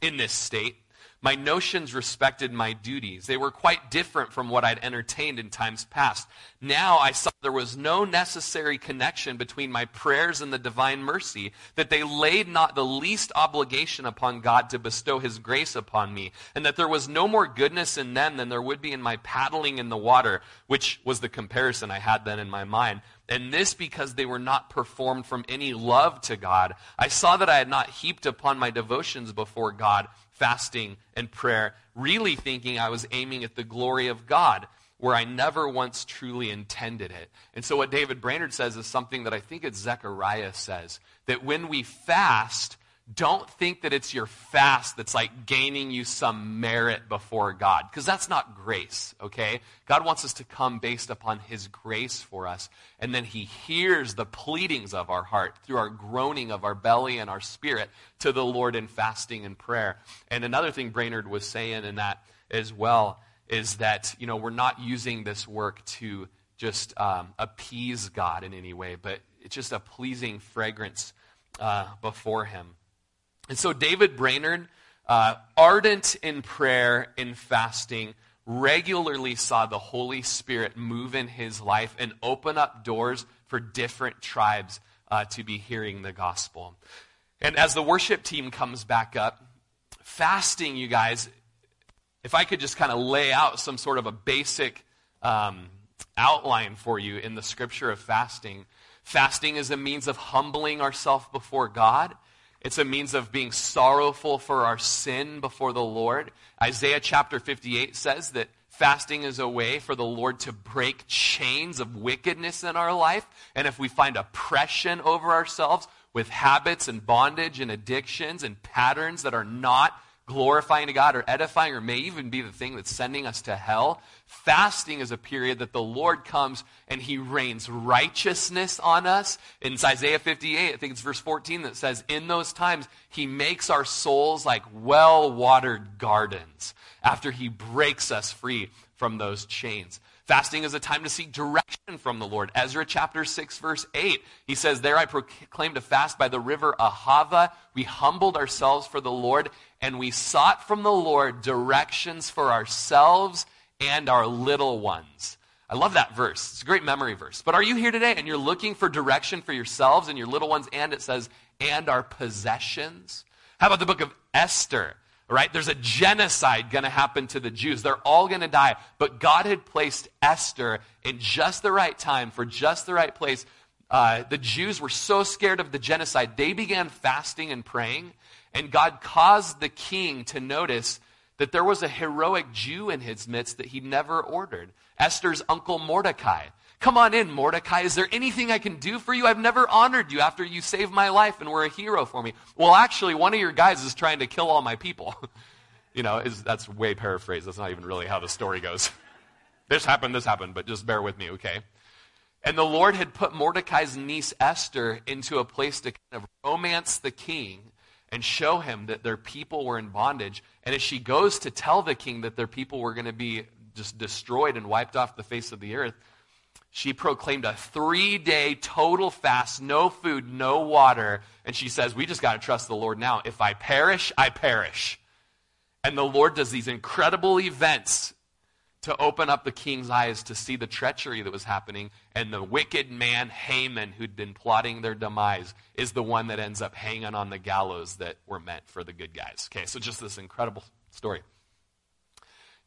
in this state, my notions respected my duties. They were quite different from what I'd entertained in times past. Now I saw there was no necessary connection between my prayers and the divine mercy, that they laid not the least obligation upon God to bestow his grace upon me, and that there was no more goodness in them than there would be in my paddling in the water, which was the comparison I had then in my mind. And this because they were not performed from any love to God. I saw that I had not heaped upon my devotions before God fasting and prayer, really thinking I was aiming at the glory of God, where I never once truly intended it. And so, what David Brainerd says is something that I think it's Zechariah says that when we fast, don't think that it's your fast that's like gaining you some merit before God, because that's not grace, okay? God wants us to come based upon His grace for us, and then He hears the pleadings of our heart through our groaning of our belly and our spirit to the Lord in fasting and prayer. And another thing Brainerd was saying in that as well is that, you know, we're not using this work to just um, appease God in any way, but it's just a pleasing fragrance uh, before Him. And so David Brainerd, uh, ardent in prayer and fasting, regularly saw the Holy Spirit move in his life and open up doors for different tribes uh, to be hearing the gospel. And as the worship team comes back up, fasting, you guys, if I could just kind of lay out some sort of a basic um, outline for you in the scripture of fasting, fasting is a means of humbling ourselves before God. It's a means of being sorrowful for our sin before the Lord. Isaiah chapter 58 says that fasting is a way for the Lord to break chains of wickedness in our life. And if we find oppression over ourselves with habits and bondage and addictions and patterns that are not glorifying to God or edifying or may even be the thing that's sending us to hell. Fasting is a period that the Lord comes and he rains righteousness on us. In Isaiah 58, I think it's verse 14 that says, In those times, he makes our souls like well watered gardens after he breaks us free from those chains. Fasting is a time to seek direction from the Lord. Ezra chapter 6, verse 8, he says, There I proclaimed a fast by the river Ahava. We humbled ourselves for the Lord, and we sought from the Lord directions for ourselves and our little ones. I love that verse. It's a great memory verse. But are you here today and you're looking for direction for yourselves and your little ones? And it says, and our possessions? How about the book of Esther? Right? There's a genocide going to happen to the Jews. They're all going to die. But God had placed Esther in just the right time for just the right place. Uh, the Jews were so scared of the genocide, they began fasting and praying. And God caused the king to notice that there was a heroic Jew in his midst that he never ordered Esther's uncle Mordecai. Come on in, Mordecai. Is there anything I can do for you? I've never honored you after you saved my life and were a hero for me. Well, actually, one of your guys is trying to kill all my people. you know, is, that's way paraphrased. That's not even really how the story goes. this happened, this happened, but just bear with me, okay? And the Lord had put Mordecai's niece Esther into a place to kind of romance the king and show him that their people were in bondage. And as she goes to tell the king that their people were going to be just destroyed and wiped off the face of the earth, she proclaimed a three day total fast, no food, no water. And she says, We just got to trust the Lord now. If I perish, I perish. And the Lord does these incredible events to open up the king's eyes to see the treachery that was happening. And the wicked man, Haman, who'd been plotting their demise, is the one that ends up hanging on the gallows that were meant for the good guys. Okay, so just this incredible story.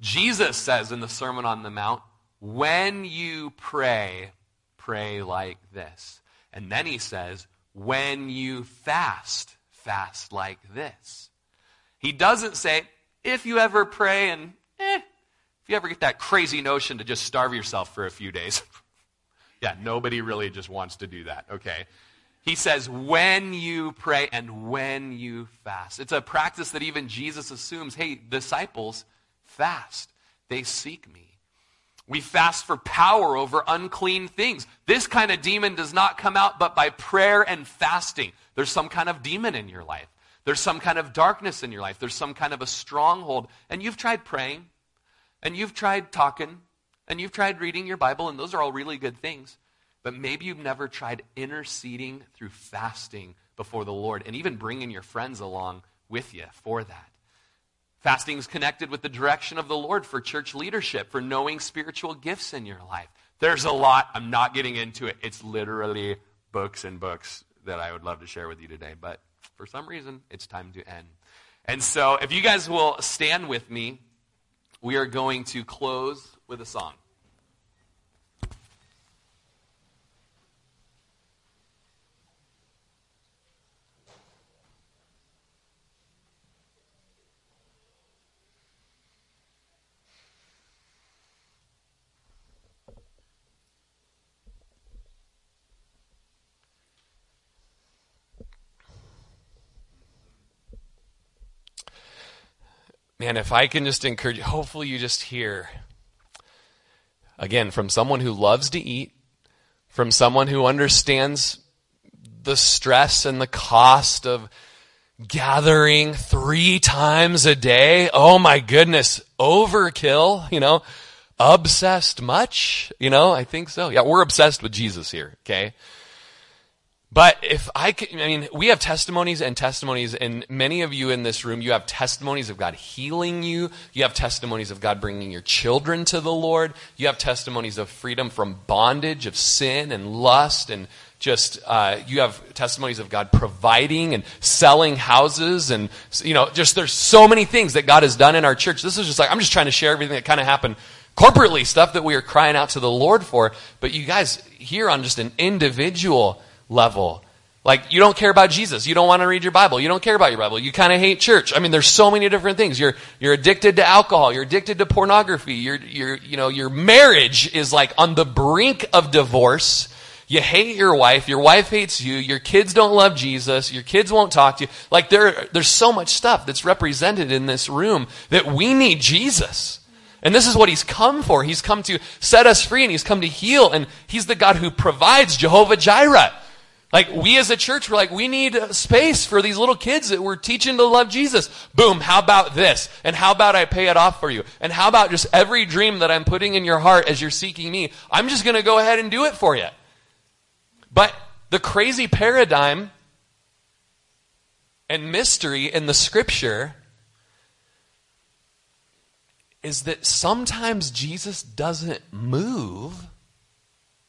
Jesus says in the Sermon on the Mount, when you pray, pray like this. And then he says, when you fast, fast like this. He doesn't say, if you ever pray and, eh, if you ever get that crazy notion to just starve yourself for a few days. yeah, nobody really just wants to do that, okay? He says, when you pray and when you fast. It's a practice that even Jesus assumes hey, disciples fast, they seek me. We fast for power over unclean things. This kind of demon does not come out but by prayer and fasting. There's some kind of demon in your life. There's some kind of darkness in your life. There's some kind of a stronghold. And you've tried praying, and you've tried talking, and you've tried reading your Bible, and those are all really good things. But maybe you've never tried interceding through fasting before the Lord and even bringing your friends along with you for that. Fasting is connected with the direction of the Lord for church leadership, for knowing spiritual gifts in your life. There's a lot. I'm not getting into it. It's literally books and books that I would love to share with you today. But for some reason, it's time to end. And so, if you guys will stand with me, we are going to close with a song. Man, if I can just encourage you, hopefully you just hear, again, from someone who loves to eat, from someone who understands the stress and the cost of gathering three times a day. Oh my goodness, overkill, you know, obsessed much, you know, I think so. Yeah, we're obsessed with Jesus here, okay? But if I can, I mean, we have testimonies and testimonies, and many of you in this room, you have testimonies of God healing you. You have testimonies of God bringing your children to the Lord. You have testimonies of freedom from bondage, of sin and lust, and just, uh, you have testimonies of God providing and selling houses, and, you know, just there's so many things that God has done in our church. This is just like, I'm just trying to share everything that kind of happened corporately, stuff that we are crying out to the Lord for. But you guys, here on just an individual level. Like, you don't care about Jesus. You don't want to read your Bible. You don't care about your Bible. You kind of hate church. I mean, there's so many different things. You're, you're addicted to alcohol. You're addicted to pornography. You're, you're, you know, your marriage is like on the brink of divorce. You hate your wife. Your wife hates you. Your kids don't love Jesus. Your kids won't talk to you. Like, there, there's so much stuff that's represented in this room that we need Jesus. And this is what he's come for. He's come to set us free and he's come to heal. And he's the God who provides Jehovah Jireh. Like, we as a church, we're like, we need space for these little kids that we're teaching to love Jesus. Boom, how about this? And how about I pay it off for you? And how about just every dream that I'm putting in your heart as you're seeking me? I'm just going to go ahead and do it for you. But the crazy paradigm and mystery in the scripture is that sometimes Jesus doesn't move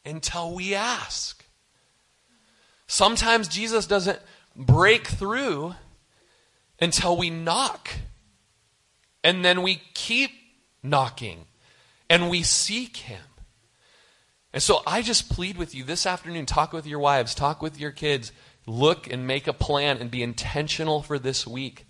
until we ask. Sometimes Jesus doesn't break through until we knock. And then we keep knocking and we seek him. And so I just plead with you this afternoon talk with your wives, talk with your kids, look and make a plan and be intentional for this week.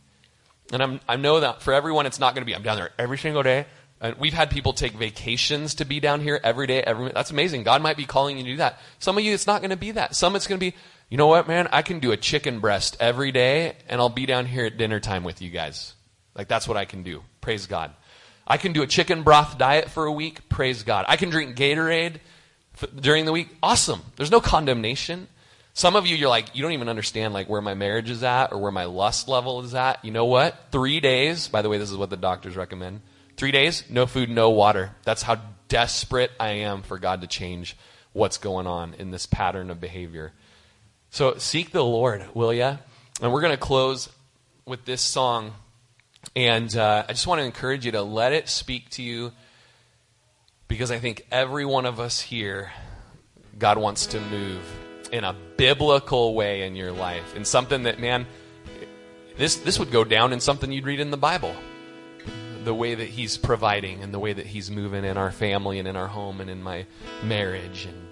And I'm, I know that for everyone, it's not going to be, I'm down there every single day. And we've had people take vacations to be down here every day. Every that's amazing. God might be calling you to do that. Some of you, it's not going to be that. Some, it's going to be, you know what, man? I can do a chicken breast every day, and I'll be down here at dinner time with you guys. Like that's what I can do. Praise God. I can do a chicken broth diet for a week. Praise God. I can drink Gatorade f- during the week. Awesome. There's no condemnation. Some of you, you're like, you don't even understand like where my marriage is at or where my lust level is at. You know what? Three days. By the way, this is what the doctors recommend Three days, no food, no water. That's how desperate I am for God to change what's going on in this pattern of behavior. So seek the Lord, will ya? And we're going to close with this song. And uh, I just want to encourage you to let it speak to you because I think every one of us here, God wants to move in a biblical way in your life, in something that, man, this, this would go down in something you'd read in the Bible the way that He's providing and the way that He's moving in our family and in our home and in my marriage. And